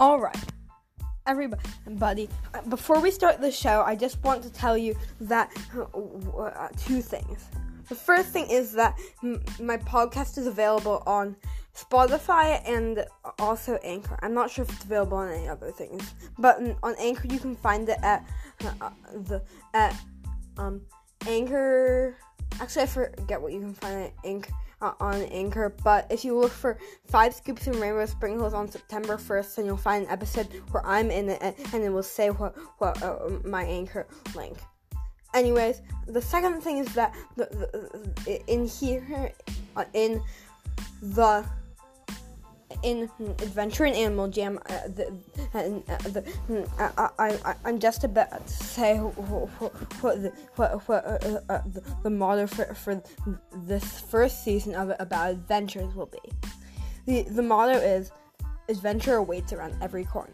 All right, everybody. Before we start the show, I just want to tell you that uh, two things. The first thing is that m- my podcast is available on Spotify and also Anchor. I'm not sure if it's available on any other things, but on Anchor you can find it at uh, the at um Anchor. Actually, I forget what you can find at Anchor uh, on Anchor, but if you look for Five Scoops and Rainbow Sprinkles on September 1st, then you'll find an episode where I'm in it, and it will say what, what uh, my Anchor link. Anyways, the second thing is that the, the, in here, uh, in the in Adventure and Animal Jam, uh, the, uh, the, uh, I, I, I'm just about to say what, the, uh, uh, the, the motto for, for this first season of About Adventures will be. The, the motto is Adventure awaits around every corner.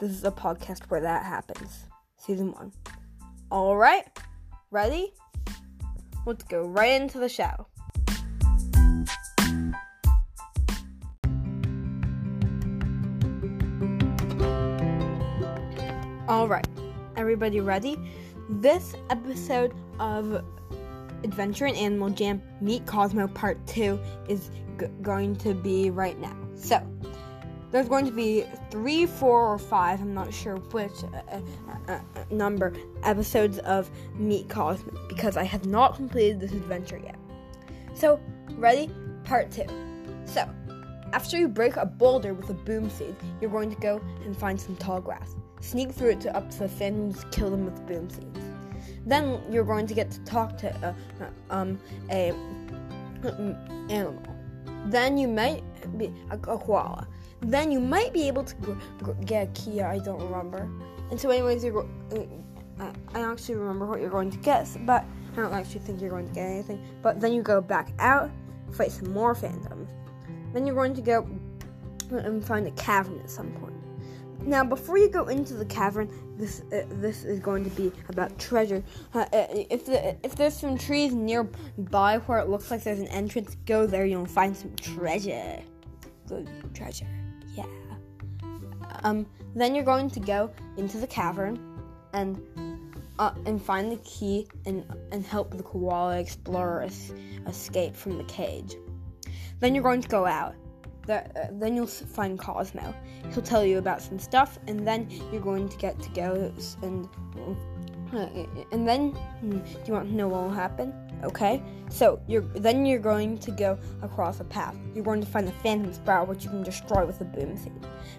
This is a podcast where that happens. Season 1. Alright, ready? Let's go right into the show. All right, everybody ready? This episode of Adventure and Animal Jam Meet Cosmo Part 2 is g- going to be right now. So, there's going to be three, four, or five, I'm not sure which uh, uh, uh, number, episodes of Meet Cosmo because I have not completed this adventure yet. So, ready? Part 2. So, after you break a boulder with a boom seed, you're going to go and find some tall grass sneak through it to up to the phantoms, kill them with boom seeds. Then you're going to get to talk to a, uh, um, a mm, animal. Then you might be a, a koala. Then you might be able to get a key. I don't remember. And so, anyways, you're. Uh, I actually remember what you're going to get, but I don't actually think you're going to get anything. But then you go back out, fight some more phantoms. Then you're going to go and find a cavern at some point. Now, before you go into the cavern, this uh, this is going to be about treasure. Uh, uh, if the if there's some trees nearby where it looks like there's an entrance, go there. You'll find some treasure. Good treasure. Yeah. Um. Then you're going to go into the cavern, and uh, and find the key and and help the koala explorer es- escape from the cage. Then you're going to go out that, uh, then you'll find Cosmo. He'll tell you about some stuff, and then you're going to get to go and uh, and then hmm, do you want to know what will happen? Okay, so you're then you're going to go across a path. You're going to find the Phantom Sprout, which you can destroy with a boom seed.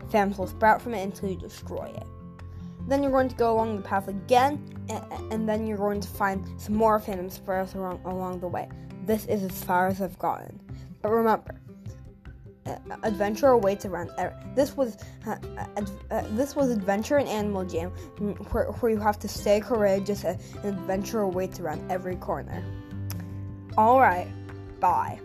Phantoms will sprout from it until you destroy it. Then you're going to go along the path again, and, and then you're going to find some more Phantom Sprouts along, along the way. This is as far as I've gotten. But remember, adventure awaits around. This was uh, uh, this was adventure and animal jam, where, where you have to stay courageous and adventure awaits around every corner. All right, bye.